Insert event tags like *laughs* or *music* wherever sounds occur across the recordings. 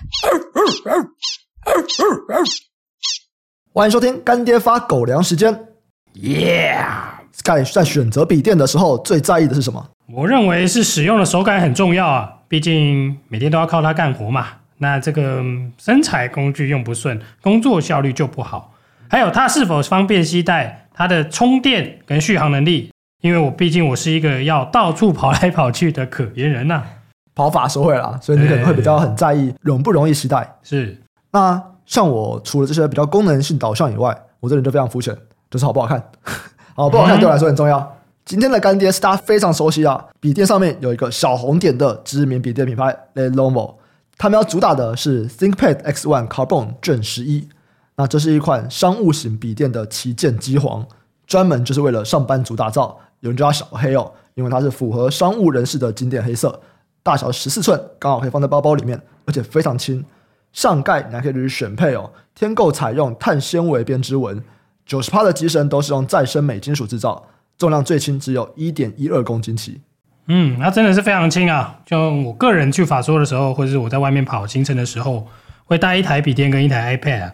*laughs* 欢迎收听干爹发狗粮时间。Yeah，Sky 在选择笔电的时候最在意的是什么？我认为是使用的手感很重要啊，毕竟每天都要靠它干活嘛。那这个生财工具用不顺，工作效率就不好。还有它是否方便携带，它的充电跟续航能力。因为我毕竟我是一个要到处跑来跑去的可怜人呐、啊，跑法收回啦，所以你可能会比较很在意容不容易携带。是，那像我除了这些比较功能性导向以外，我这人就非常肤浅，就是好不好看。*laughs* 好不好看对我来说很重要。嗯、今天的干爹是大家非常熟悉啊，笔电上面有一个小红点的知名笔电品牌 Lenovo，他们要主打的是 ThinkPad X1 Carbon Gen 十一，那这是一款商务型笔电的旗舰机皇，专门就是为了上班族打造。有人叫它小黑哦，因为它是符合商务人士的经典黑色，大小十四寸，刚好可以放在包包里面，而且非常轻。上盖你还可以去选配哦，天购采用碳纤维编织纹，九十帕的机身都是用再生镁金属制造，重量最轻只有一点一二公斤起。嗯，那真的是非常轻啊！就我个人去法说的时候，或者是我在外面跑行程的时候，会带一台笔电跟一台 iPad。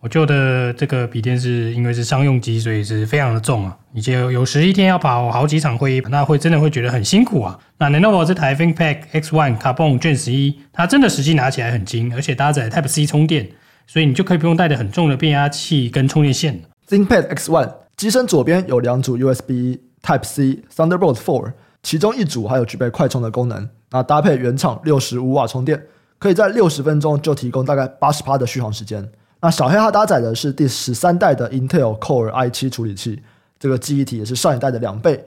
我旧的这个笔电是因为是商用机，所以是非常的重啊。你就有时一天要跑好几场会议，那会真的会觉得很辛苦啊。那 Lenovo 这台 ThinkPad X1 Carbon Gen 11，它真的实际拿起来很轻，而且搭载 Type C 充电，所以你就可以不用带着很重的变压器跟充电线。ThinkPad X1 机身左边有两组 USB Type C Thunderbolt 4，其中一组还有具备快充的功能，那搭配原厂六十五瓦充电，可以在六十分钟就提供大概八十趴的续航时间。那小黑它搭载的是第十三代的 Intel Core i7 处理器，这个记忆体也是上一代的两倍，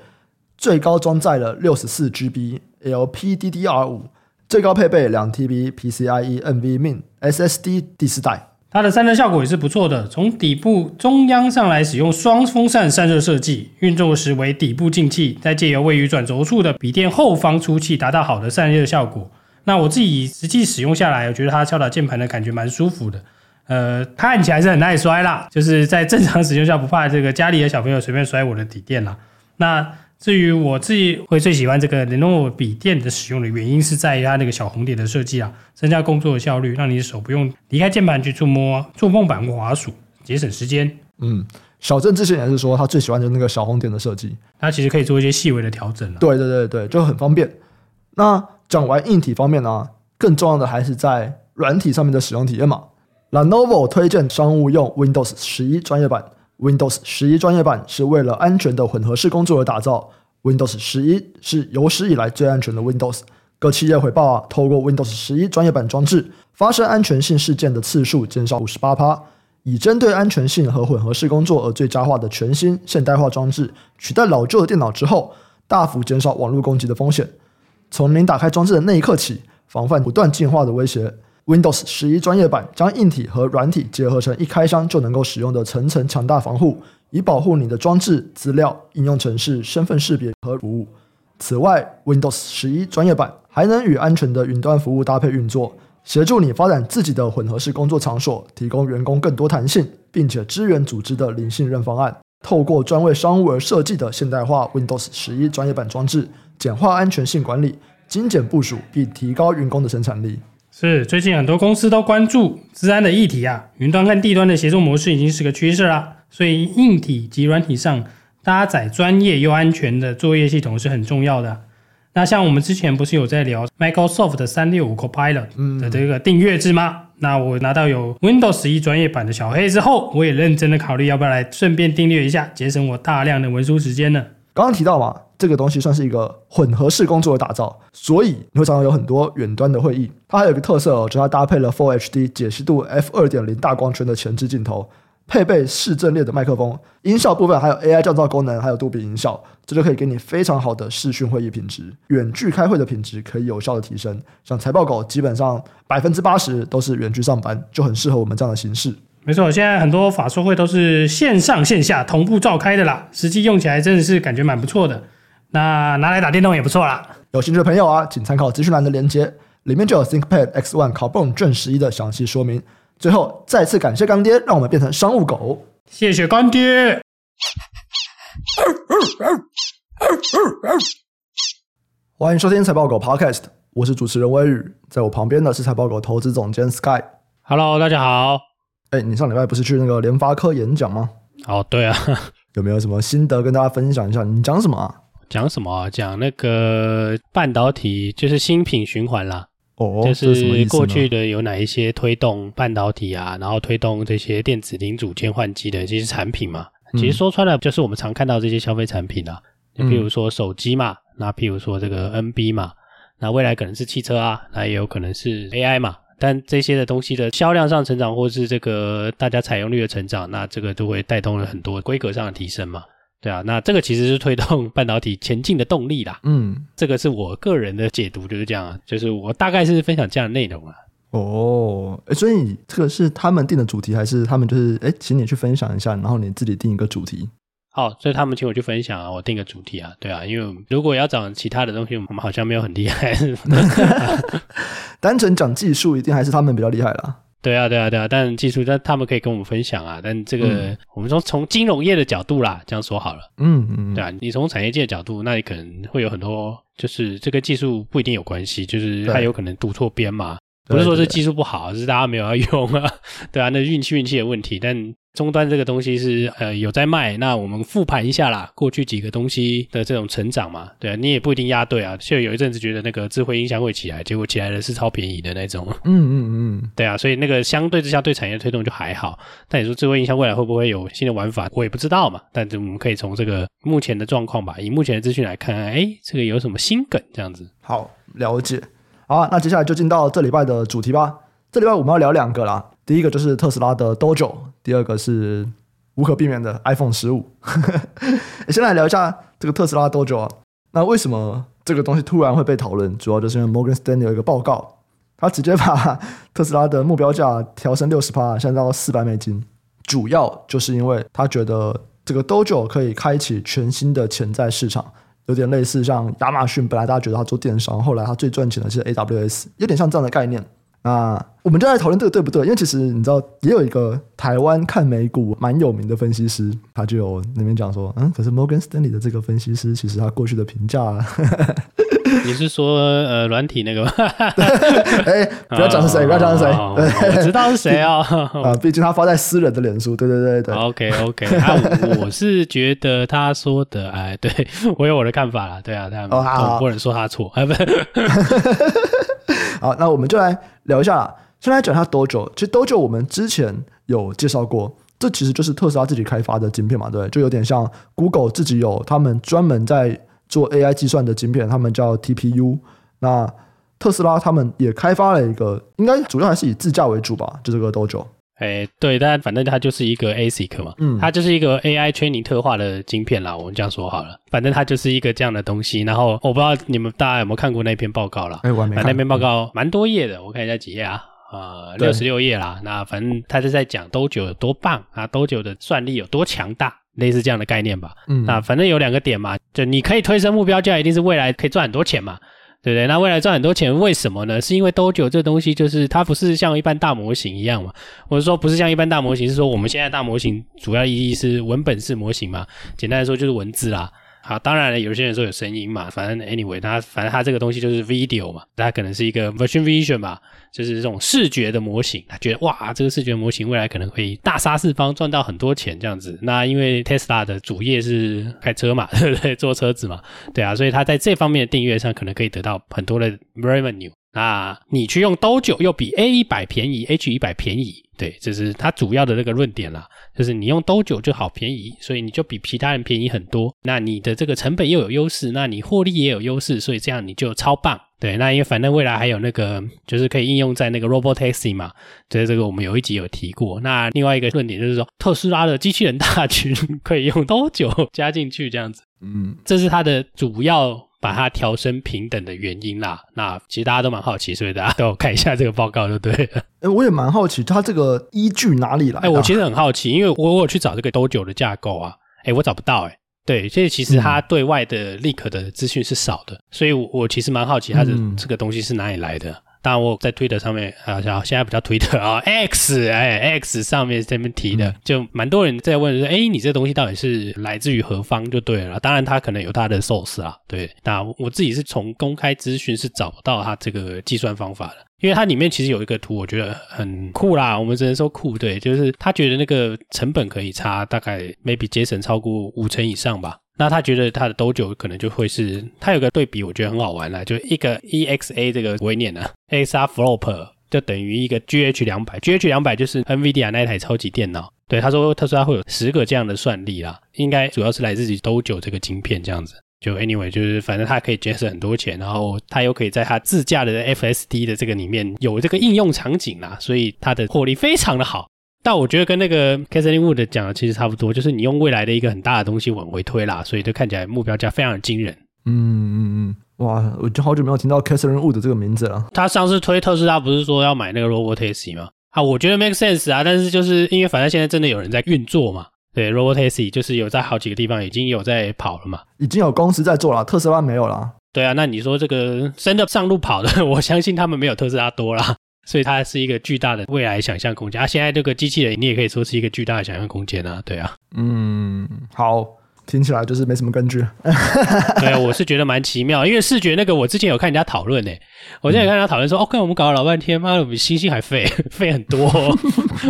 最高装载了六十四 GB LPDDR5，最高配备两 TB PCIe NVMe SSD 第四代。它的散热效果也是不错的，从底部中央上来使用双风扇散热设计，运作时为底部进气，再借由位于转轴处的笔电后方出气，达到好的散热效果。那我自己实际使用下来，我觉得它敲打键盘的感觉蛮舒服的。呃，看起来是很耐摔啦，就是在正常使用下不怕这个家里的小朋友随便摔我的底垫啦。那至于我自己会最喜欢这个 Lenovo 笔电的使用的原因，是在于它那个小红点的设计啊，增加工作的效率，让你的手不用离开键盘去触摸触碰板或滑鼠，节省时间。嗯，小郑之前也是说他最喜欢的那个小红点的设计，它其实可以做一些细微的调整。对对对对，就很方便。那讲完硬体方面呢、啊，更重要的还是在软体上面的使用体验嘛。Lenovo 推荐商务用 Windows 十一专业版。Windows 十一专业版是为了安全的混合式工作而打造。Windows 十一是有史以来最安全的 Windows。各企业回报啊，透过 Windows 十一专业版装置发生安全性事件的次数减少五十八趴。以针对安全性和混合式工作而最佳化的全新现代化装置，取代老旧的电脑之后，大幅减少网络攻击的风险。从您打开装置的那一刻起，防范不断进化的威胁。Windows 十一专业版将硬体和软体结合成一开箱就能够使用的层层强大防护，以保护你的装置、资料、应用程式、身份识别和服务。此外，Windows 十一专业版还能与安全的云端服务搭配运作，协助你发展自己的混合式工作场所，提供员工更多弹性，并且支援组织的零信任方案。透过专为商务而设计的现代化 Windows 十一专业版装置，简化安全性管理，精简部署，并提高员工的生产力。是，最近很多公司都关注治安的议题啊，云端跟地端的协作模式已经是个趋势啦。所以硬体及软体上搭载专业又安全的作业系统是很重要的。那像我们之前不是有在聊 Microsoft 的三六五 Copilot 的这个订阅制吗？嗯、那我拿到有 Windows 十一专业版的小黑之后，我也认真的考虑要不要来顺便订阅一下，节省我大量的文书时间呢。刚刚提到嘛。这个东西算是一个混合式工作的打造，所以你会常常有很多远端的会议。它还有一个特色哦，就是它搭配了 Full HD 解析度 f 二点零大光圈的前置镜头，配备视阵列的麦克风，音效部分还有 AI 降噪功能，还有杜比音效，这就可以给你非常好的视讯会议品质。远距开会的品质可以有效的提升。像财报狗基本上百分之八十都是远距上班，就很适合我们这样的形式。没错，现在很多法说会都是线上线下同步召开的啦，实际用起来真的是感觉蛮不错的。那拿来打电动也不错啦。有兴趣的朋友啊，请参考资讯栏的链接，里面就有 ThinkPad X1 Carbon Gen 11的详细说明。最后，再次感谢干爹，让我们变成商务狗。谢谢干爹。欢迎收听财报狗 Podcast。我是主持人威宇，在我旁边的是财报狗投资总监 Sky。Hello，大家好。哎，你上礼拜不是去那个联发科演讲吗？哦，对啊。*laughs* 有没有什么心得跟大家分享一下？你讲什么啊？讲什么啊？讲那个半导体，就是新品循环啦。哦，就是过去的有哪一些推动半导体啊，然后推动这些电子零组件换机的这些产品嘛？其实说穿了，就是我们常看到这些消费产品啊，就譬如说手机嘛，那譬如说这个 NB 嘛，那未来可能是汽车啊，那也有可能是 AI 嘛。但这些的东西的销量上成长，或是这个大家采用率的成长，那这个都会带动了很多规格上的提升嘛。对啊，那这个其实是推动 *laughs* 半导体前进的动力啦。嗯，这个是我个人的解读，就是这样啊，就是我大概是分享这样的内容啊。哦，诶，所以这个是他们定的主题，还是他们就是诶，请你去分享一下，然后你自己定一个主题？好，所以他们请我去分享啊，我定个主题啊，对啊，因为如果要讲其他的东西，我们好像没有很厉害。*laughs* 单纯讲技术，一定还是他们比较厉害啦。对啊，对啊，对啊，但技术，但他们可以跟我们分享啊。但这个，嗯、我们说从金融业的角度啦，这样说好了。嗯嗯，对啊，你从产业界的角度，那你可能会有很多，就是这个技术不一定有关系，就是它有可能读错边嘛。不是说是技术不好，*laughs* 是大家没有要用啊，*laughs* 对啊，那运气运气的问题。但终端这个东西是呃有在卖，那我们复盘一下啦，过去几个东西的这种成长嘛，对啊，你也不一定押对啊。就有一阵子觉得那个智慧音箱会起来，结果起来的是超便宜的那种。*laughs* 嗯嗯嗯，对啊，所以那个相对之下对产业推动就还好。但你说智慧音箱未来会不会有新的玩法，我也不知道嘛。但是我们可以从这个目前的状况吧，以目前的资讯来看，哎，这个有什么新梗这样子？好，了解。好，那接下来就进到这礼拜的主题吧。这礼拜我们要聊两个啦，第一个就是特斯拉的 Dojo，第二个是无可避免的 iPhone 十五。*laughs* 先来聊一下这个特斯拉 Dojo 啊，那为什么这个东西突然会被讨论？主要就是因为 Morgan Stanley 有一个报告，他直接把特斯拉的目标价调升六十趴，现在到四百美金。主要就是因为他觉得这个 Dojo 可以开启全新的潜在市场。有点类似像亚马逊，本来大家觉得他做电商，后来他最赚钱的是 AWS，有点像这样的概念。那我们就在讨论这个对不对？因为其实你知道，也有一个台湾看美股蛮有名的分析师，他就有那边讲说，嗯，可是 Morgan Stanley 的这个分析师，其实他过去的评价、啊。*laughs* 你是说呃软体那个吗？*laughs* 哎，不要讲是谁，不要讲是谁，对，我知道是谁哦。*laughs* 啊，毕竟他发在私人的脸书，对对对对。OK OK，啊，我是觉得他说的，哎，对我有我的看法啦，对啊，但我不能说他错，哎，不。好，那我们就来聊一下啦。先来讲一下 Dojo，其实 Dojo 我们之前有介绍过，这其实就是特斯拉自己开发的晶片嘛，对，就有点像 Google 自己有他们专门在。做 AI 计算的晶片，他们叫 TPU。那特斯拉他们也开发了一个，应该主要还是以自驾为主吧，就这个 Dojo。哎，对，但反正它就是一个 ASIC 嘛，嗯，它就是一个 AI training 特化的晶片啦。我们这样说好了，反正它就是一个这样的东西。然后我不知道你们大家有没有看过那篇报告啦？哎，我还没看。那篇报告蛮多页的，我看一下几页啊？呃，六十六页啦。那反正他是在讲 Dojo 有多棒啊，Dojo 的算力有多强大。类似这样的概念吧，嗯，那反正有两个点嘛，就你可以推升目标价，一定是未来可以赚很多钱嘛，对不对？那未来赚很多钱，为什么呢？是因为 Dojo 这东西就是它不是像一般大模型一样嘛，或者说不是像一般大模型，是说我们现在大模型主要意义是文本式模型嘛，简单来说就是文字啦。啊，当然了，有些人说有声音嘛，反正 anyway，他反正他这个东西就是 video 嘛，他可能是一个 vision vision 吧，就是这种视觉的模型。他觉得哇，这个视觉模型未来可能会大杀四方，赚到很多钱这样子。那因为 Tesla 的主业是开车嘛，*laughs* 对不对？坐车子嘛，对啊，所以他在这方面的订阅上可能可以得到很多的 revenue。那你去用 Dojo 又比 A 一百便宜，H 一百便宜，对，这是它主要的那个论点啦。就是你用 Dojo 就好便宜，所以你就比其他人便宜很多。那你的这个成本又有优势，那你获利也有优势，所以这样你就超棒。对，那因为反正未来还有那个，就是可以应用在那个 Robotaxi 嘛，所以这个我们有一集有提过。那另外一个论点就是说，特斯拉的机器人大 *laughs* 群可以用 Dojo 加进去，这样子。嗯，这是它的主要。把它调升平等的原因啦，那其实大家都蛮好奇，所以大家 *laughs* 都有看一下这个报告就对了。*laughs* 哎，我也蛮好奇，它这个依据哪里来？哎，我其实很好奇，因为我我有去找这个 Dojo 的架构啊，哎，我找不到哎。对，所以其实它对外的 leak 的资讯是少的，嗯、所以我，我其实蛮好奇它的这个东西是哪里来的。当然我在推特上面啊，像现在不叫推特啊，*laughs* X 哎 X 上面这边提的，就蛮多人在问说，哎，你这东西到底是来自于何方？就对了。当然它可能有它的 source 啊，对。那我自己是从公开资讯是找不到它这个计算方法的，因为它里面其实有一个图，我觉得很酷啦。我们只能说酷，对，就是他觉得那个成本可以差大概 maybe 节省超过五成以上吧。那他觉得他的 Dojo 可能就会是，他有个对比，我觉得很好玩啦，就一个 EXA 这个不会念啊，Exaflop 就等于一个 GH 两百，GH 两百就是 NVIDIA 那一台超级电脑。对，他说他说他会有十个这样的算力啦，应该主要是来自于 Dojo 这个晶片这样子。就 anyway 就是反正他可以节省很多钱，然后他又可以在他自驾的 FSD 的这个里面有这个应用场景啦，所以他的获利非常的好。但我觉得跟那个 Catherine Wood 讲的其实差不多，就是你用未来的一个很大的东西往回推啦，所以就看起来目标价非常的惊人。嗯嗯嗯，哇，我就好久没有听到 Catherine Wood 这个名字了。他上次推特斯拉不是说要买那个 Robotaxi 吗？啊，我觉得 make sense 啊，但是就是因为反正现在真的有人在运作嘛，对，Robotaxi 就是有在好几个地方已经有在跑了嘛，已经有公司在做了，特斯拉没有啦。对啊，那你说这个真的上路跑的，*laughs* 我相信他们没有特斯拉多啦。所以它是一个巨大的未来想象空间啊！现在这个机器人，你也可以说是一个巨大的想象空间啊，对啊。嗯，好。听起来就是没什么根据。*laughs* 对，我是觉得蛮奇妙，因为视觉那个我之前有看人家讨论诶，我之前有看人家讨论说，，OK，我们搞了老半天，妈的，比星星还废 *laughs* 废很多。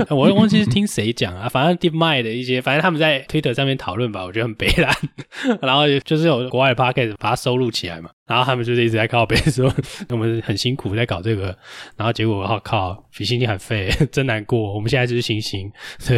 我又忘记是听谁讲啊，反正 DeepMind 的一些，反正他们在 Twitter 上面讨论吧，我觉得很悲惨。*laughs* 然后就是有国外的 Podcast 把它收录起来嘛，然后他们就是一直在靠北说我们很辛苦在搞这个，然后结果我靠靠比星星还废，真难过。我们现在就是星星，对，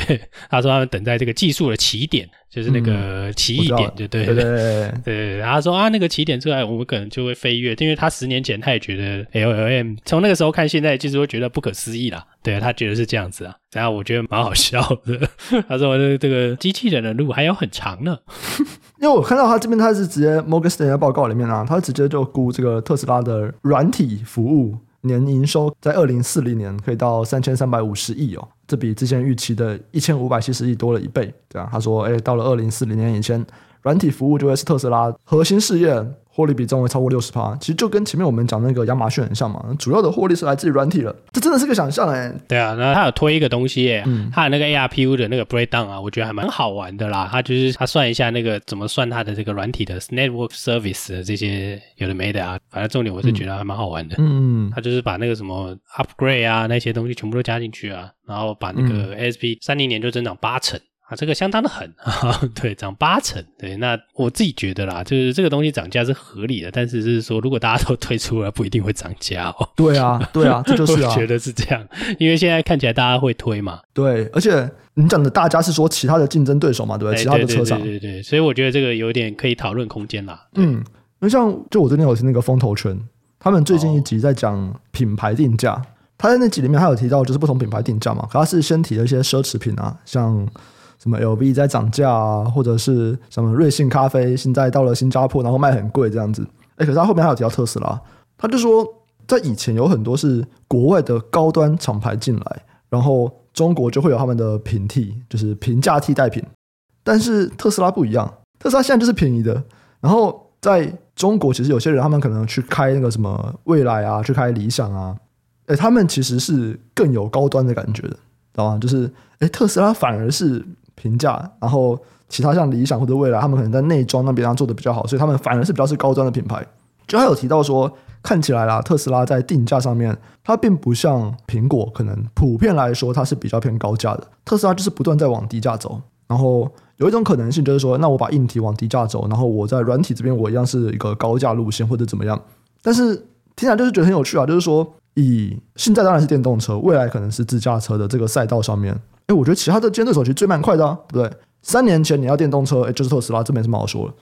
他说他们等在这个技术的起点。就是那个奇异点，就对对对 *laughs* 对。然后他说啊，那个起点出来，我们可能就会飞跃，因为他十年前他也觉得 LLM，从那个时候看现在，就是会觉得不可思议啦。对，他觉得是这样子啊。然后我觉得蛮好笑的。*laughs* 他说这这个机器人的路还有很长呢。*laughs* 因为我看到他这边，他是直接 Morgan Stanley 报告里面啊，他直接就估这个特斯拉的软体服务。年营收在二零四零年可以到三千三百五十亿哦，这比之前预期的一千五百七十亿多了一倍。对啊他说，哎，到了二零四零年以前，软体服务就会是特斯拉核心事业。获利比重会超过六十趴，其实就跟前面我们讲那个亚马逊很像嘛。主要的获利是来自于软体了，这真的是个想象哎、欸。对啊，那他有推一个东西耶，嗯，他的那个 ARPU 的那个 breakdown 啊，我觉得还蛮好玩的啦。他就是他算一下那个怎么算他的这个软体的 network service 的这些有的没的啊，反正重点我是觉得还蛮好玩的。嗯嗯，他就是把那个什么 upgrade 啊那些东西全部都加进去啊，然后把那个 ASP 三零年就增长八成。啊，这个相当的狠 *laughs* 啊，对，涨八成，对，那我自己觉得啦，就是这个东西涨价是合理的，但是就是说，如果大家都 *laughs* 推出了，不一定会涨价哦。对啊，对啊，*laughs* 这就是啊，我觉得是这样，因为现在看起来大家会推嘛。对，而且你讲的大家是说其他的竞争对手嘛，对不对？其他的车厂，对对对，所以我觉得这个有点可以讨论空间啦。嗯，因为像就我最近有听那个风投圈，他们最近一集在讲品牌定价，哦、他在那集里面他有提到就是不同品牌定价嘛，可他是先提了一些奢侈品啊，像。什么 LV 在涨价啊，或者是什么瑞幸咖啡现在到了新加坡，然后卖很贵这样子。哎，可是他后面还有提到特斯拉，他就说在以前有很多是国外的高端厂牌进来，然后中国就会有他们的平替，就是平价替代品。但是特斯拉不一样，特斯拉现在就是便宜的。然后在中国，其实有些人他们可能去开那个什么蔚来啊，去开理想啊，哎，他们其实是更有高端的感觉的，知道吗？就是哎，特斯拉反而是。平价，然后其他像理想或者蔚来，他们可能在内装那边上做的比较好，所以他们反而是比较是高端的品牌。就还有提到说，看起来啦，特斯拉在定价上面，它并不像苹果，可能普遍来说它是比较偏高价的。特斯拉就是不断在往低价走，然后有一种可能性就是说，那我把硬体往低价走，然后我在软体这边我一样是一个高价路线或者怎么样。但是听起来就是觉得很有趣啊，就是说以现在当然是电动车，未来可能是自驾车的这个赛道上面。哎，我觉得其他的竞争对手其实最慢快的，啊，对不对？三年前你要电动车，哎，就是特斯拉，这没什么好说的。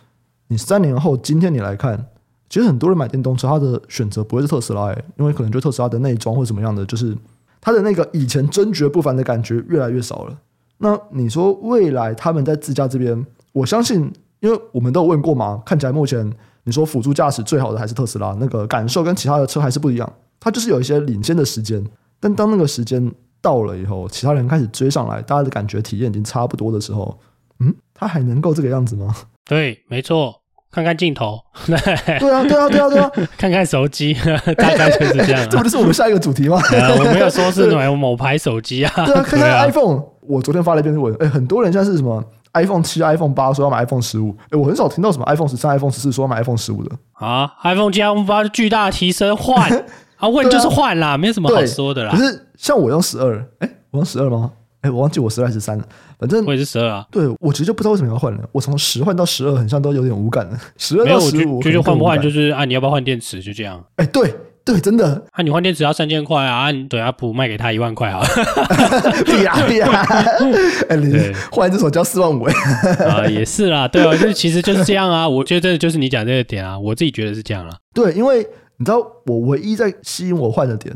你三年后，今天你来看，其实很多人买电动车，他的选择不会是特斯拉，哎，因为可能就特斯拉的内装或怎么样的，就是他的那个以前真绝不凡的感觉越来越少了。那你说未来他们在自驾这边，我相信，因为我们都有问过嘛，看起来目前你说辅助驾驶最好的还是特斯拉，那个感受跟其他的车还是不一样，它就是有一些领先的时间，但当那个时间。到了以后，其他人开始追上来，大家的感觉体验已经差不多的时候，嗯，他还能够这个样子吗？对，没错，看看镜头，*laughs* 对啊，对啊，对啊，对啊，*laughs* 看看手机，*laughs* 大概就是这样、啊。这不就是我们下一个主题吗？呃、我没有说是某某牌手机啊。对啊，看看 iPhone。我昨天发了一篇文，哎，很多人现在是什么 iPhone 七、iPhone 八说要买 iPhone 十五，哎，我很少听到什么 iPhone 十三、iPhone 十四说要买 iPhone 十五的。啊，iPhone 七、iPhone 八巨大提升换，啊，问就是换啦，没什么好说的啦。可是像我用十二，哎，我用十二吗？哎，我忘记我十二还是十三了。反正我也是十二啊。对，我其实就不知道为什么要换了。我从十换到十二，好像都有点无感了。*laughs* 十二到十五，就就换不换就是啊，你要不要换电池？就这样。哎，对对，真的。啊，你换电池要三千块啊，你等下补卖给他一万块啊。对呀对呀。哎，*laughs* 你换这手交四万五啊，*laughs* 也是啦。对啊，就是其实就是这样啊。我觉得这就是你讲这个点啊，我自己觉得是这样啦。对，因为你知道，我唯一在吸引我换的点，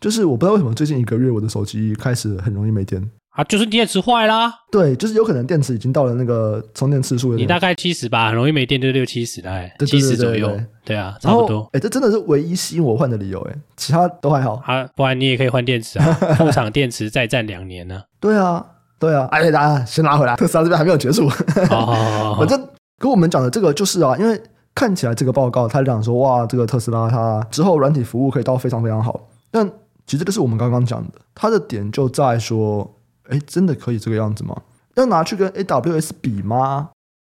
就是我不知道为什么最近一个月我的手机开始很容易没电。啊，就是电池坏啦。对，就是有可能电池已经到了那个充电次数。你大概七十吧，很容易没电，就六七十哎，七十左右。对啊，差不多。哎，这真的是唯一吸引我换的理由哎，其他都还好。啊，不然你也可以换电池啊，副厂电池再战两年呢。*laughs* 对啊，对啊。哎，大家先拿回来，特斯拉这边还没有结束。好好好，*laughs* 反正跟我们讲的这个就是啊，因为看起来这个报告他讲说哇，这个特斯拉它之后软体服务可以到非常非常好，但其实这是我们刚刚讲的，它的点就在说。哎，真的可以这个样子吗？要拿去跟 AWS 比吗？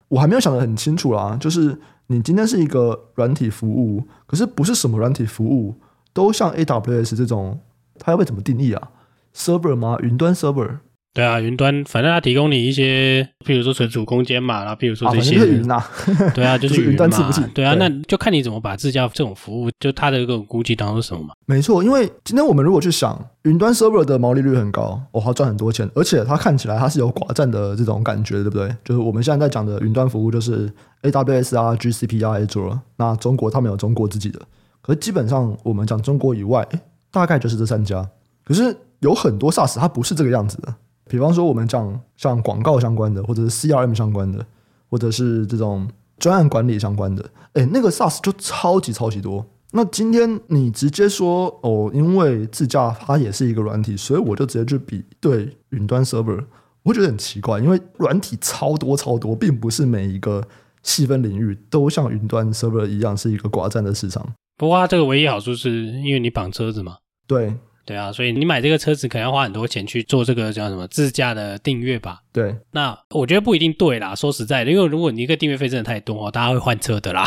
我还没有想得很清楚啦。就是你今天是一个软体服务，可是不是什么软体服务都像 AWS 这种，它要被怎么定义啊？Server 吗？云端 Server？对啊，云端反正它提供你一些，譬如说存储空间嘛，然后譬如说这些，啊云啊、*laughs* 对啊，就是云，端伺服器。对啊，对那就看你怎么把自家这种服务，就它的这个估计当做什么嘛。没错，因为今天我们如果去想，云端 server 的毛利率很高，哦，它赚很多钱，而且它看起来它是有寡占的这种感觉，对不对？就是我们现在在讲的云端服务，就是 AWS 啊、GCP 啊、Azure。那中国他们有中国自己的，可是基本上我们讲中国以外，大概就是这三家。可是有很多 SaaS 它不是这个样子的。比方说，我们讲像广告相关的，或者是 CRM 相关的，或者是这种专案管理相关的，哎，那个 SaaS 就超级超级多。那今天你直接说哦，因为自驾它也是一个软体，所以我就直接去比对云端 server，我会觉得很奇怪，因为软体超多超多，并不是每一个细分领域都像云端 server 一样是一个寡占的市场。不过它这个唯一好处是因为你绑车子嘛，对。对啊，所以你买这个车子可能要花很多钱去做这个叫什么自驾的订阅吧？对，那我觉得不一定对啦。说实在的，因为如果你一个订阅费真的太多，大家会换车的啦。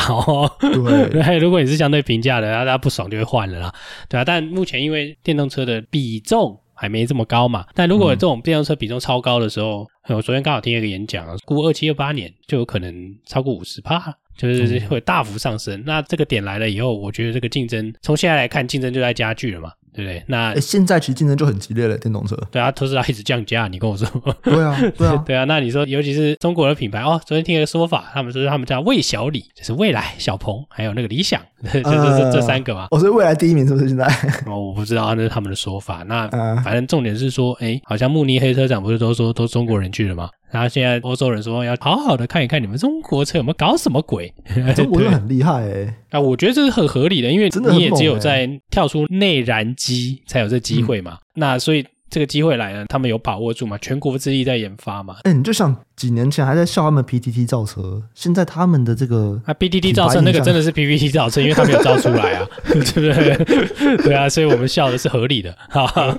对，*laughs* 对，如果你是相对平价的，大家不爽就会换了啦。对啊，但目前因为电动车的比重还没这么高嘛，但如果这种电动车比重超高的时候，嗯、我昨天刚好听一个演讲，估二七二八年就有可能超过五十趴，就是会大幅上升。嗯、那这个点来了以后，我觉得这个竞争从现在来看，竞争就在加剧了嘛。对不对？那现在其实竞争就很激烈了，电动车。对啊，特斯拉一直降价，你跟我说。对啊，对啊，*laughs* 对啊。那你说，尤其是中国的品牌哦，昨天听一个说法，他们说他们叫魏小李，就是蔚来、小鹏，还有那个理想，*laughs* 就是这这三个嘛。我、呃、是未来第一名，是不是现在？*laughs* 哦，我不知道，那是他们的说法。那反正重点是说，哎，好像慕尼黑车展不是都说都中国人去了吗？然后现在欧洲人说要好好的看一看你们中国车有没有搞什么鬼，中国人很厉害哎、欸！*laughs* 啊，我觉得这是很合理的，因为你也只有在跳出内燃机才有这机会嘛。嗯、那所以这个机会来了，他们有把握住嘛？全国之力在研发嘛？哎，你就想几年前还在笑他们 PTT 造车，现在他们的这个啊 PTT 造车那个真的是 PPT 造车，因为他没有造出来啊，*laughs* 对不对？对啊，所以我们笑的是合理的，哈哈。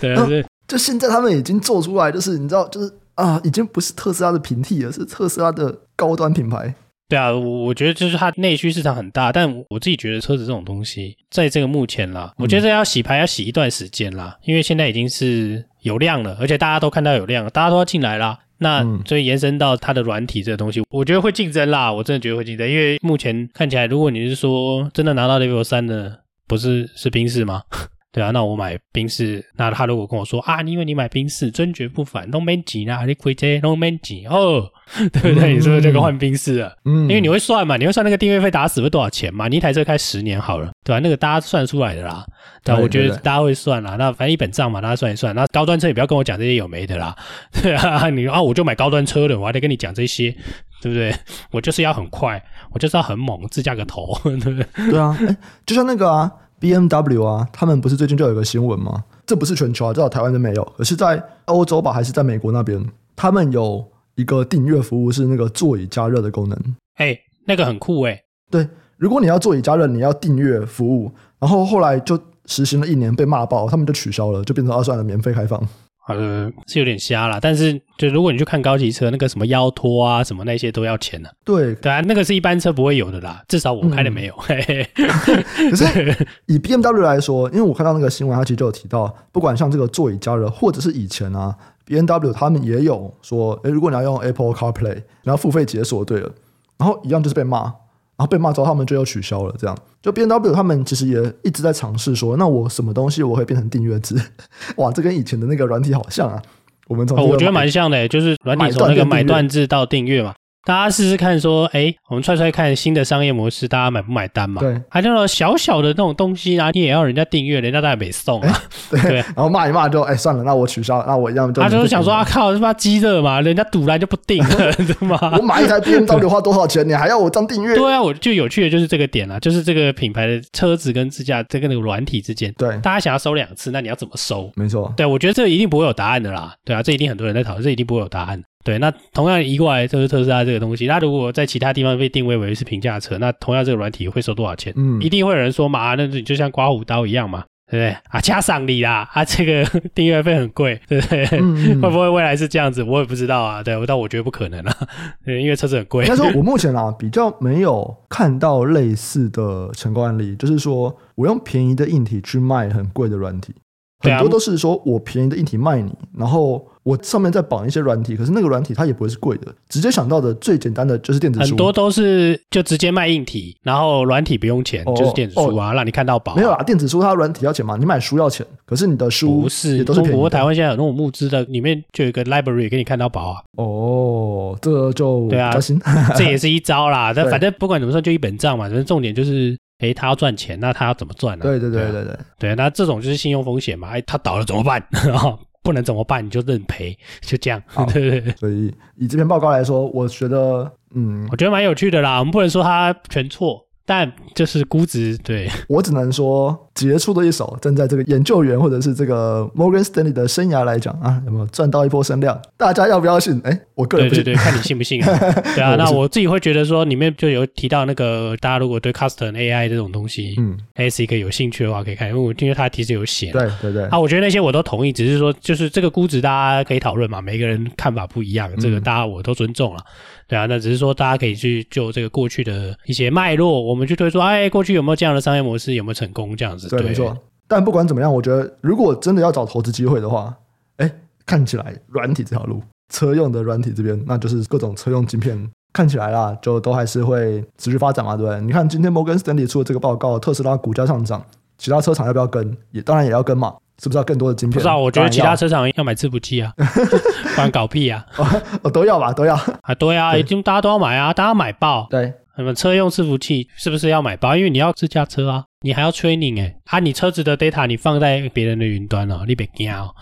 对啊，对。就现在他们已经做出来，就是你知道，就是。啊，已经不是特斯拉的平替了，是特斯拉的高端品牌。对啊，我我觉得就是它内需市场很大，但我自己觉得车子这种东西，在这个目前啦，我觉得要洗牌要洗一段时间啦，嗯、因为现在已经是有量了，而且大家都看到有量了，大家都要进来啦。那所以延伸到它的软体这个东西，我觉得会竞争啦，我真的觉得会竞争，因为目前看起来，如果你是说真的拿到 Level 三的，不是是宾士吗？对啊，那我买宾士，那他如果跟我说啊，因为你买宾士，尊爵不凡，都没钱啊，你亏这都没钱哦，*laughs* 对不对？你是不是就可以换宾士了？嗯，因为你会算嘛，你会算那个订阅费打死会多少钱嘛？你一台车开十年好了，对吧、啊？那个大家算出来的啦，对、啊、我觉得大家会算啦。那反正一本账嘛，大家算一算。那高端车也不要跟我讲这些有没的啦，*laughs* 对啊，你啊，我就买高端车的，我还得跟你讲这些，对不对？我就是要很快，我就是要很猛，自驾个头，*laughs* 对不对？对啊，哎，就像那个啊。B M W 啊，他们不是最近就有一个新闻吗？这不是全球啊，至少台湾都没有。可是，在欧洲吧，还是在美国那边，他们有一个订阅服务，是那个座椅加热的功能。哎，那个很酷哎、欸。对，如果你要座椅加热，你要订阅服务，然后后来就实行了一年，被骂爆，他们就取消了，就变成二算了，免费开放。呃，是有点瞎啦，但是就如果你去看高级车，那个什么腰托啊，什么那些都要钱的、啊。对，对啊，那个是一般车不会有的啦，至少我开的没有。嗯、嘿嘿可是以 BMW 来说，因为我看到那个新闻，它其实就有提到，不管像这个座椅加热，或者是以前啊，BMW 他们也有说，诶，如果你要用 Apple CarPlay，然后付费解锁，对了，然后一样就是被骂。然后被骂之后，他们就又取消了。这样，就 B N W 他们其实也一直在尝试说，那我什么东西我会变成订阅制？*laughs* 哇，这跟以前的那个软体好像啊。我们从、哦、我觉得蛮像的，就是软体从那个买断制到订阅嘛。大家试试看，说，哎，我们踹踹看新的商业模式，大家买不买单嘛？对，还那种小小的那种东西啊，你也要人家订阅，人家当然没送啊。对，对然后骂一骂就，哎，算了，那我取消，那我一样就。他就是想说，啊靠，是不是鸡肋嘛？人家赌来就不订了，*laughs* 对吗？我买一台 BMW *laughs* 花多少钱？你还要我当订阅？对啊，我就有趣的就是这个点啊，就是这个品牌的车子跟自驾这个那个软体之间，对，大家想要收两次，那你要怎么收？没错，对，我觉得这一定不会有答案的啦。对啊，这一定很多人在讨论，这一定不会有答案。对，那同样移过来就是特斯拉这个东西。那如果在其他地方被定位为是平价车，那同样这个软体会收多少钱？嗯，一定会有人说嘛，那你就像刮胡刀一样嘛，对不对？啊，加上你啦，啊，这个 *laughs* 订阅费很贵，对不对？嗯嗯 *laughs* 会不会未来是这样子？我也不知道啊。对，但我觉得不可能啊，对，因为车子很贵。但是我目前啊，比较没有看到类似的成功案例，就是说我用便宜的硬体去卖很贵的软体。很多都是说我便宜的硬体卖你，然后我上面再绑一些软体，可是那个软体它也不会是贵的。直接想到的最简单的就是电子书，很多都是就直接卖硬体，然后软体不用钱，哦、就是电子书啊，哦、让你看到宝、啊。没有啊，电子书它软体要钱嘛，你买书要钱，可是你的书不是。不过台湾现在有那种募资的，里面就有一个 library 给你看到宝啊。哦，这个就对啊，这也是一招啦。*laughs* 但反正不管怎么说，就一本账嘛。反正重点就是。诶，他要赚钱，那他要怎么赚呢？对对对对对对，对，那这种就是信用风险嘛。诶，他倒了怎么办？*laughs* 不能怎么办？你就认赔，*laughs* 就这样。对对对。所以以这篇报告来说，我觉得，嗯，我觉得蛮有趣的啦。我们不能说他全错。但就是估值，对，我只能说杰出的一手，站在这个研究员或者是这个 Morgan Stanley 的生涯来讲啊，有没有赚到一波声量？大家要不要信？哎，我个人不信，对对对，看你信不信啊。*laughs* 对啊，那我自己会觉得说，里面就有提到那个，大家如果对 Custom AI 这种东西，嗯，ASIC 有兴趣的话，可以看，因为我因为他其实有写，对对对。啊，我觉得那些我都同意，只是说就是这个估值大家可以讨论嘛，每个人看法不一样，这个大家我都尊重了。对啊，那只是说大家可以去就这个过去的一些脉络，我们去推说，哎，过去有没有这样的商业模式，有没有成功这样子？对，没错。但不管怎么样，我觉得如果真的要找投资机会的话，哎，看起来软体这条路，车用的软体这边，那就是各种车用晶片，看起来啦，就都还是会持续发展嘛，对不对？你看今天摩根斯丹利出的这个报告，特斯拉股价上涨，其他车厂要不要跟？也当然也要跟嘛。是不是要更多的晶片？不知道，我觉得其他车厂要买伺服器啊，*laughs* 不然搞屁啊！哦，都要吧，都要啊，对啊，已经大家都要买啊，大家买爆。对，什么车用伺服器是不是要买爆？因为你要自驾车啊，你还要 training 哎，啊，你车子的 data 你放在别人的云端哦，你别惊哦，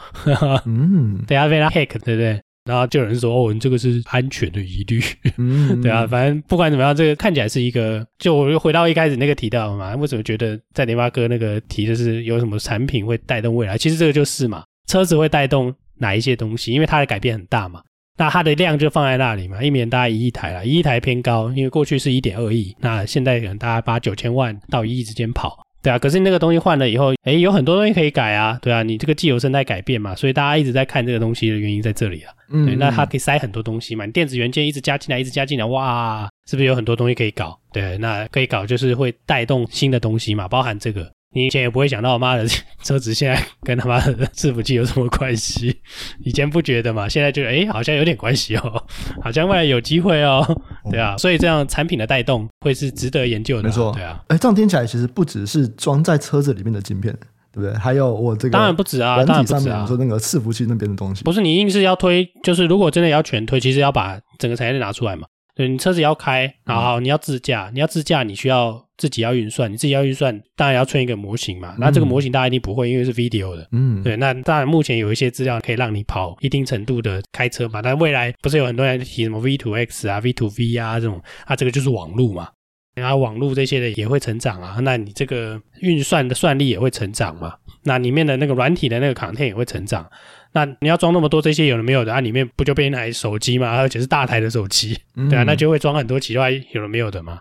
嗯，*laughs* 等下被他 hack 对不对？然后就有人说：“哦，你这个是安全的疑虑。*laughs* 嗯”对啊，反正不管怎么样，这个看起来是一个。就我又回到一开始那个提到嘛，为什么觉得在联发科那个提的是有什么产品会带动未来？其实这个就是嘛，车子会带动哪一些东西？因为它的改变很大嘛，那它的量就放在那里嘛，一年大概一亿台了，一亿台偏高，因为过去是一点二亿，那现在可能大概八九千万到一亿之间跑。对啊，可是那个东西换了以后，哎，有很多东西可以改啊。对啊，你这个既有生态改变嘛，所以大家一直在看这个东西的原因在这里啊。嗯，对，那它可以塞很多东西嘛，你电子元件一直加进来，一直加进来，哇，是不是有很多东西可以搞？对，那可以搞就是会带动新的东西嘛，包含这个。你以前也不会想到，妈的，*laughs* 车子现在跟他妈的 *laughs* 伺服器有什么关系？以前不觉得嘛，现在就诶好像有点关系哦，好像未来有机会哦，对啊，所以这样产品的带动会是值得研究的，没错，对啊，诶这样听起来其实不只是装在车子里面的晶片，对不对？还有我这个，当然不止啊，当然不止啊，说那个伺服器那边的东西，不是你硬是要推，就是如果真的要全推，其实要把整个产业链拿出来嘛。对，你车子要开，然后你要自驾，你要自驾，你需要自己要运算，你自己要运算，当然要存一个模型嘛。那这个模型大家一定不会，因为是 video 的。嗯，对，那当然目前有一些资料可以让你跑一定程度的开车嘛。但未来不是有很多人提什么 V2X 啊、V2V 啊这种，啊这个就是网路嘛。然后网路这些的也会成长啊，那你这个运算的算力也会成长嘛，那里面的那个软体的那个 content 也会成长。那你要装那么多这些有的没有的啊，里面不就变一台手机嘛？而且是大台的手机，对啊，那就会装很多奇怪有的没有的嘛，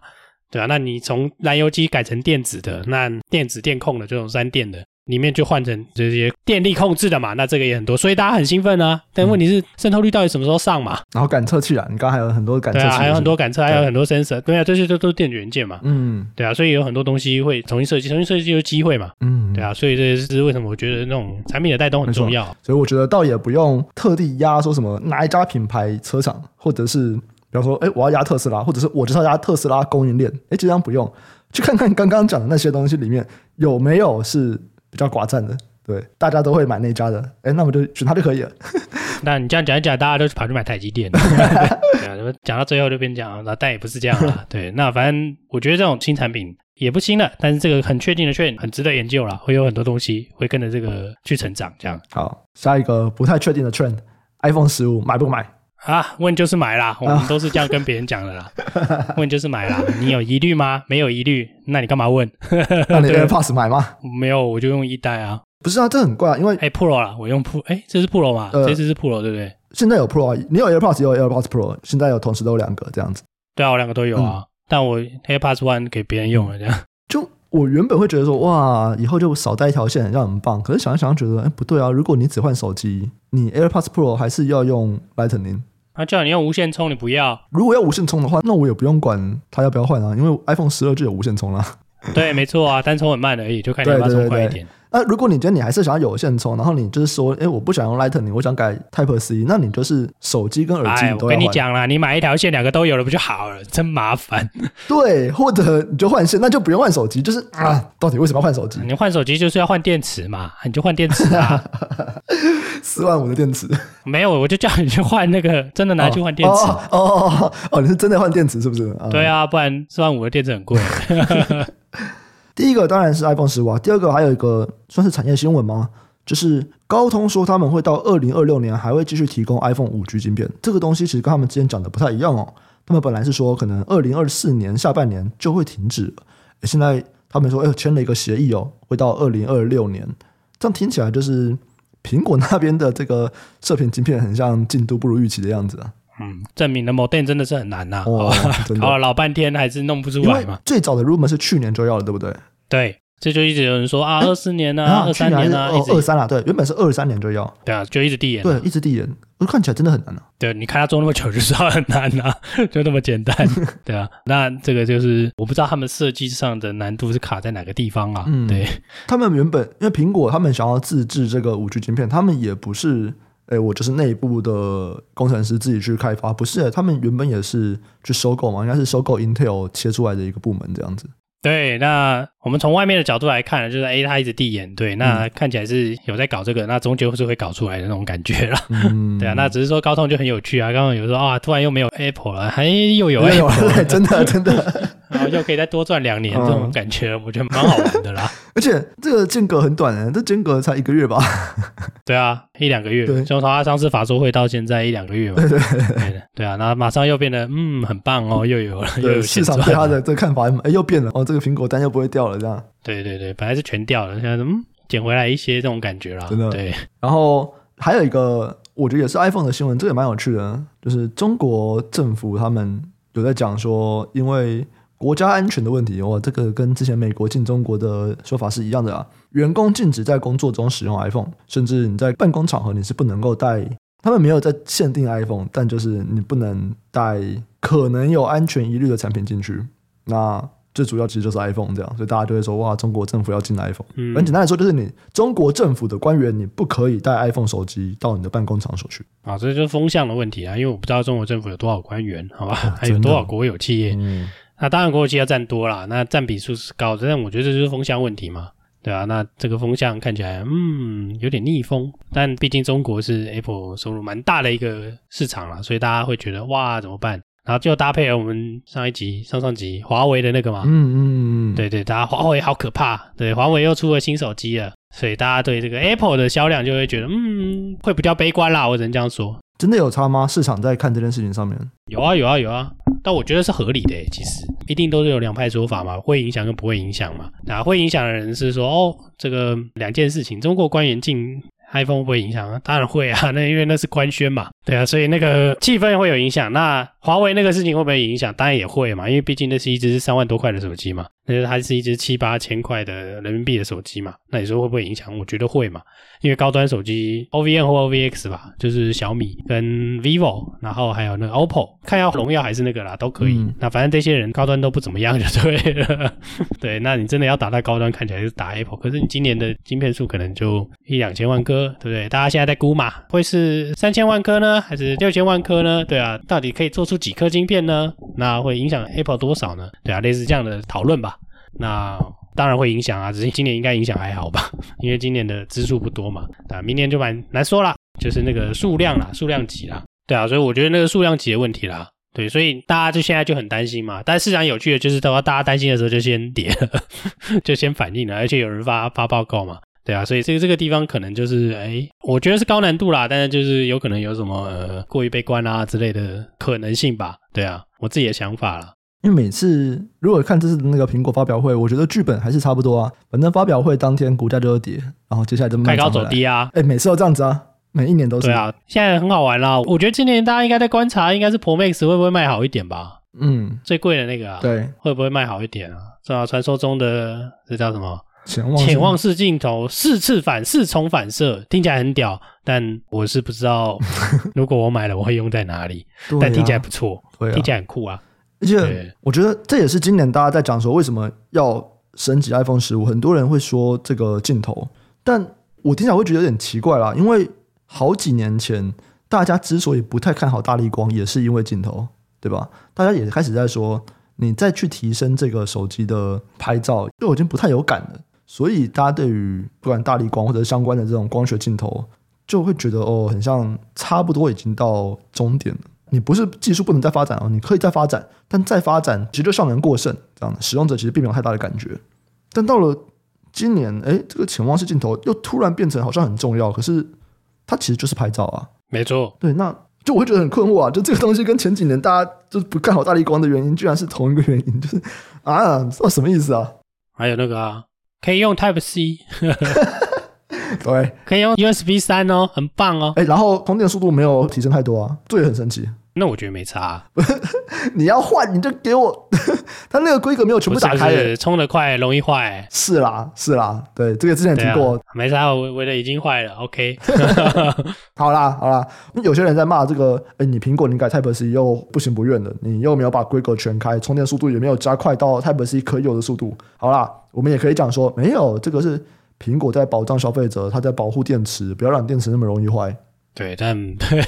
对啊，那你从燃油机改成电子的，那电子电控的这种三电的。里面就换成这些电力控制的嘛，那这个也很多，所以大家很兴奋啊。但问题是渗透率到底什么时候上嘛？然后感测器啊，你刚刚还有很多感测器，对啊，还有很多感测，还有很多 sensor，对啊，这些都都是电子元件嘛。嗯，对啊，所以有很多东西会重新设计，重新设计就是机会嘛。嗯，对啊，所以这是为什么我觉得那种产品的带动很重要。所以我觉得倒也不用特地压说什么哪一家品牌车厂，或者是比方说，哎，我要压特斯拉，或者是我就是要压特斯拉供应链，哎，这张不用，去看看刚刚讲的那些东西里面有没有是比较寡占的。对，大家都会买那家的，哎，那我就选它就可以了。*laughs* 那你这样讲一讲，大家都跑去买台积电。*laughs* 对啊，讲到最后就变讲了，但也不是这样了。*laughs* 对，那反正我觉得这种新产品也不新了，但是这个很确定的券很值得研究了，会有很多东西会跟着这个去成长。这样。好，下一个不太确定的 trend，iPhone 十五买不买？啊，问就是买啦，我们都是这样跟别人讲的啦。*laughs* 问就是买啦，你有疑虑吗？没有疑虑，那你干嘛问？*laughs* 那你 *laughs* AirPods 买吗？没有，我就用一代啊。不是啊，这很怪啊，因为哎、欸、Pro 啦，我用 Pro，哎，这是 Pro 嘛？呃、这次是 Pro 对不对？现在有 Pro 啊，你有 AirPods 也有 AirPods Pro，现在有同时都有两个这样子。对啊，我两个都有啊，嗯、但我 AirPods One 给别人用了这样。就我原本会觉得说，哇，以后就少带一条线，这样很棒。可是想一想，觉得哎不对啊，如果你只换手机，你 AirPods Pro 还是要用 Lightning。他叫你用无线充，你不要。如果要无线充的话，那我也不用管他要不要换啊，因为 iPhone 十二就有无线充了。对，没错啊，单充很慢而已，就看你要不要充快一点。那如果你觉得你还是想要有线充，然后你就是说，哎，我不想用 Lightning，我想改 Type C，那你就是手机跟耳机都要换。我跟你讲啦，你买一条线，两个都有了不就好了？真麻烦。*laughs* 对，或者你就换线，那就不用换手机，就是啊，到底为什么要换手机？*laughs* 你换手机就是要换电池嘛，你就换电池啊。*laughs* 四万五的电池？没有，我就叫你去换那个，真的拿去换电池。哦哦哦哦，你是真的换电池是不是？对啊，不然四万五的电池很贵。第一个当然是 iPhone 十五啊，第二个还有一个算是产业新闻吗？就是高通说他们会到二零二六年还会继续提供 iPhone 五 G 晶片，这个东西其实跟他们之前讲的不太一样哦。他们本来是说可能二零二四年下半年就会停止，现在他们说哎签了一个协议哦，会到二零二六年，这样听起来就是苹果那边的这个射频晶片很像进度不如预期的样子啊。嗯，证明的 modem 真的是很难呐、啊，哦，搞了老半天还是弄不出来嘛。最早的 rumor 是去年就要了，对不对？对，这就一直有人说啊，二四年啊，二三年啊，二三啊，对，原本是二三年就要，对啊，就一直递延，对，一直递延，我看起来真的很难啊。对，你看他做那么久就知道很难啊，*laughs* 就那么简单，*laughs* 对啊。那这个就是我不知道他们设计上的难度是卡在哪个地方啊？嗯，对，他们原本因为苹果他们想要自制这个五 G 芯片，他们也不是。哎，我就是内部的工程师自己去开发，不是，他们原本也是去收购嘛，应该是收购 Intel 切出来的一个部门这样子。对，那我们从外面的角度来看，就是 A 他一直递延，对，那看起来是有在搞这个，那终究是会搞出来的那种感觉了。嗯，*laughs* 对啊，那只是说高通就很有趣啊，刚刚有时候啊，突然又没有 Apple 了，还又有 Apple，真的 *laughs* 真的，*laughs* 然后又可以再多赚两年，这种感觉我觉得蛮好玩的啦。而且这个间隔很短诶，这间隔才一个月吧？对啊，一两个月，从从他上次法说会到现在一两个月嘛。对对对，对啊，那马上又变得嗯很棒哦，又有了，又有市场对他的这个看法，哎又变了哦，这个苹果单又不会掉了这样。对对对，本来是全掉了，现在嗯捡回来一些这种感觉啦。真的对。然后还有一个，我觉得也是 iPhone 的新闻，这个也蛮有趣的，就是中国政府他们有在讲说，因为。国家安全的问题，哇，这个跟之前美国禁中国的说法是一样的啊。员工禁止在工作中使用 iPhone，甚至你在办公场合你是不能够带。他们没有在限定 iPhone，但就是你不能带可能有安全疑虑的产品进去。那最主要其实就是 iPhone 这样，所以大家就会说哇，中国政府要禁 iPhone。嗯，很简单来说，就是你中国政府的官员你不可以带 iPhone 手机到你的办公场所去。啊，这就是风向的问题啊，因为我不知道中国政府有多少官员，好吧，还有多少国有企业。嗯。那当然，国有企业要占多啦，那占比数是高的，但我觉得这就是风向问题嘛，对啊，那这个风向看起来，嗯，有点逆风，但毕竟中国是 Apple 收入蛮大的一个市场啦，所以大家会觉得哇，怎么办？然后就搭配了我们上一集、上上集华为的那个嘛，嗯嗯嗯，对对，大家华为好可怕，对，华为又出了新手机了，所以大家对这个 Apple 的销量就会觉得，嗯，会比较悲观啦，我只能这样说。真的有差吗？市场在看这件事情上面，有啊有啊有啊。但我觉得是合理的，其实一定都是有两派说法嘛，会影响跟不会影响嘛。那会影响的人是说，哦，这个两件事情，中国官员进 iPhone 会不会影响啊？当然会啊，那因为那是官宣嘛，对啊，所以那个气氛会有影响。那华为那个事情会不会影响？当然也会嘛，因为毕竟那是一支三万多块的手机嘛，那就是它是一只七八千块的人民币的手机嘛。那你说会不会影响？我觉得会嘛。因为高端手机 OVN 或 OVX 吧，就是小米跟 vivo，然后还有那个 OPPO，看要荣耀还是那个啦，都可以。嗯、那反正这些人高端都不怎么样就对了。*laughs* 对，那你真的要打到高端，看起来是打 Apple，可是你今年的晶片数可能就一两千万颗，对不对？大家现在在估嘛，会是三千万颗呢，还是六千万颗呢？对啊，到底可以做出几颗晶片呢？那会影响 Apple 多少呢？对啊，类似这样的讨论吧。那。当然会影响啊，只是今年应该影响还好吧，*laughs* 因为今年的支数不多嘛，啊，明年就蛮难说啦，就是那个数量啦，数量级啦，对啊，所以我觉得那个数量级的问题啦，对，所以大家就现在就很担心嘛，但市场有趣的就是，等到大家担心的时候就先跌，*laughs* 就先反应了，而且有人发发报告嘛，对啊，所以这个这个地方可能就是，哎，我觉得是高难度啦，但是就是有可能有什么呃过于悲观啊之类的可能性吧，对啊，我自己的想法啦。因为每次如果看这次那个苹果发表会，我觉得剧本还是差不多啊。反正发表会当天股价就跌，然后接下来就开高走低啊。哎，每次都这样子啊，每一年都是。对啊，现在很好玩啦。我觉得今年大家应该在观察，应该是 Pro Max 会不会卖好一点吧？嗯，最贵的那个啊，对，会不会卖好一点啊？正好传说中的这叫什么？潜望潜望式镜头，四次反四重反射，听起来很屌，但我是不知道 *laughs* 如果我买了我会用在哪里。啊、但听起来不错，啊、听起来很酷啊。而且我觉得这也是今年大家在讲说为什么要升级 iPhone 十五，很多人会说这个镜头，但我听起来会觉得有点奇怪啦，因为好几年前大家之所以不太看好大力光，也是因为镜头，对吧？大家也开始在说，你再去提升这个手机的拍照，就已经不太有感了，所以大家对于不管大力光或者相关的这种光学镜头，就会觉得哦，很像差不多已经到终点了。你不是技术不能再发展哦，你可以再发展，但再发展其实就效能过剩，这样的使用者其实并没有太大的感觉。但到了今年，哎，这个潜望式镜头又突然变成好像很重要，可是它其实就是拍照啊。没错，对，那就我会觉得很困惑啊，就这个东西跟前几年大家就是不看好大力光的原因，居然是同一个原因，就是啊，这什么意思啊？还有那个啊，可以用 Type C。*laughs* 对，可以用 USB 三哦，很棒哦。哎，然后充电速度没有提升太多啊，这也很神奇。那我觉得没差啊。*laughs* 你要换你就给我，*laughs* 它那个规格没有全部打开，是充得快容易坏。是啦，是啦，对，这个之前听过。没差，我我的已经坏了。OK，*laughs* 好啦好啦，有些人在骂这个，哎，你苹果你改 Type C 又不情不愿的，你又没有把规格全开，充电速度也没有加快到 Type C 可有的速度。好啦，我们也可以讲说，没有这个是。苹果在保障消费者，它在保护电池，不要让电池那么容易坏。对，但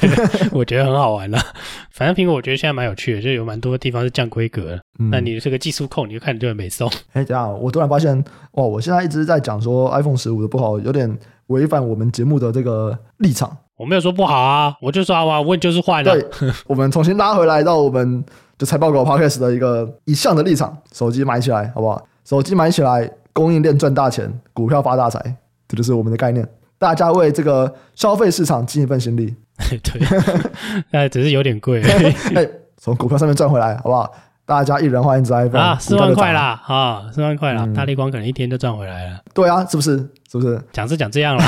*laughs* 我觉得很好玩啦。反正苹果我觉得现在蛮有趣的，就有蛮多地方是降规格。嗯、那你这个技术控，你就看就很美送。*laughs* 哎，这样，我突然发现，哇！我现在一直在讲说 iPhone 十五的不好，有点违反我们节目的这个立场。我没有说不好啊，我就说啊，我问就是坏了。对，*laughs* 我们重新拉回来到我们就财报狗 Podcast 的一个一向的立场，手机买起来好不好？手机买起来。供应链赚大钱，股票发大财，这就是我们的概念。大家为这个消费市场尽一份心力。*laughs* 对，*laughs* 那，只是有点贵。*laughs* 哎，从股票上面赚回来，好不好？大家一人换一只 iPhone 啊，四万块啦，啊，四万块啦。嗯、大立光可能一天就赚回来了。对啊，是不是？是不是？讲是讲这样了。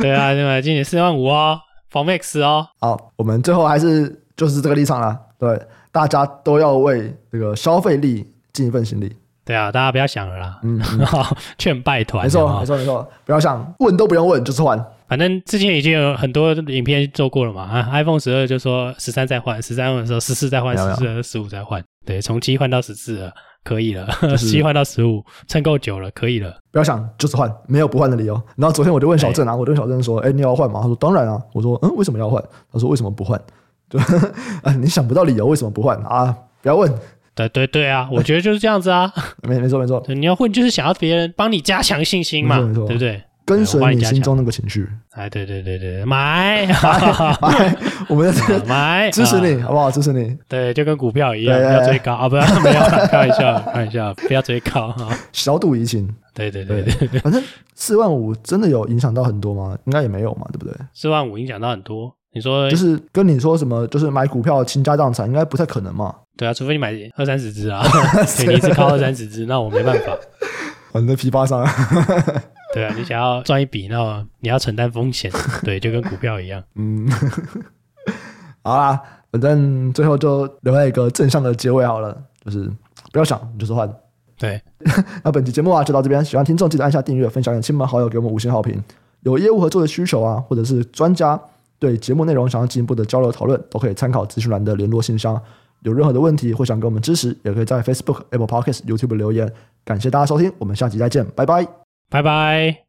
对啊，对吧？今年四万五哦，Pro Max 哦。好，我们最后还是就是这个立场了。对，大家都要为这个消费力尽一份心力。对啊，大家不要想了啦，嗯，*laughs* 劝败团，没错，没错，没错，不要想，问都不用问，就是换。反正之前已经有很多影片做过了嘛，啊，iPhone 十二就说十三再换，十三换的时候十四再换，十四、十五再换，对，从七换到十四了，可以了，*laughs* 七换到十五，撑够久了，可以了。不要想，就是换，没有不换的理由。然后昨天我就问小郑啊，我就问小郑说，哎，你要换吗？他说当然啊。我说，嗯，为什么要换？他说为什么不换？就 *laughs* 啊，你想不到理由，为什么不换啊？不要问。对对对啊，我觉得就是这样子啊，*laughs* 没没错没错，你要混就是想要别人帮你加强信心嘛，对不对？跟随你心中那个情绪，哎，对对对对，买买，*laughs* 我们在买，*laughs* 支持你好不好？支持你，对，就跟股票一样，不要追高啊，不要没有开玩笑，开玩笑，不要追高哈，小赌怡情，对对对对对，反正四万五真的有影响到很多吗？应该也没有嘛，对不对？四万五影响到很多。你说就是跟你说什么，就是买股票倾家荡产，应该不太可能嘛？对啊，除非你买二三十只啊，*laughs* 对，你一次靠二三十只，那我没办法。你在批发商。对啊，你想要赚一笔，那你要承担风险，对，就跟股票一样。嗯，好啦，反正最后就留下一个正向的结尾好了，就是不要想，你就是换。对，*laughs* 那本期节目啊就到这边，喜欢听众记得按下订阅，分享给亲朋好友，给我们五星好评。有业务合作的需求啊，或者是专家对节目内容想要进一步的交流讨论，都可以参考资讯栏的联络信箱。有任何的问题或想给我们支持，也可以在 Facebook、Apple Podcasts、YouTube 留言。感谢大家收听，我们下期再见，拜拜，拜拜。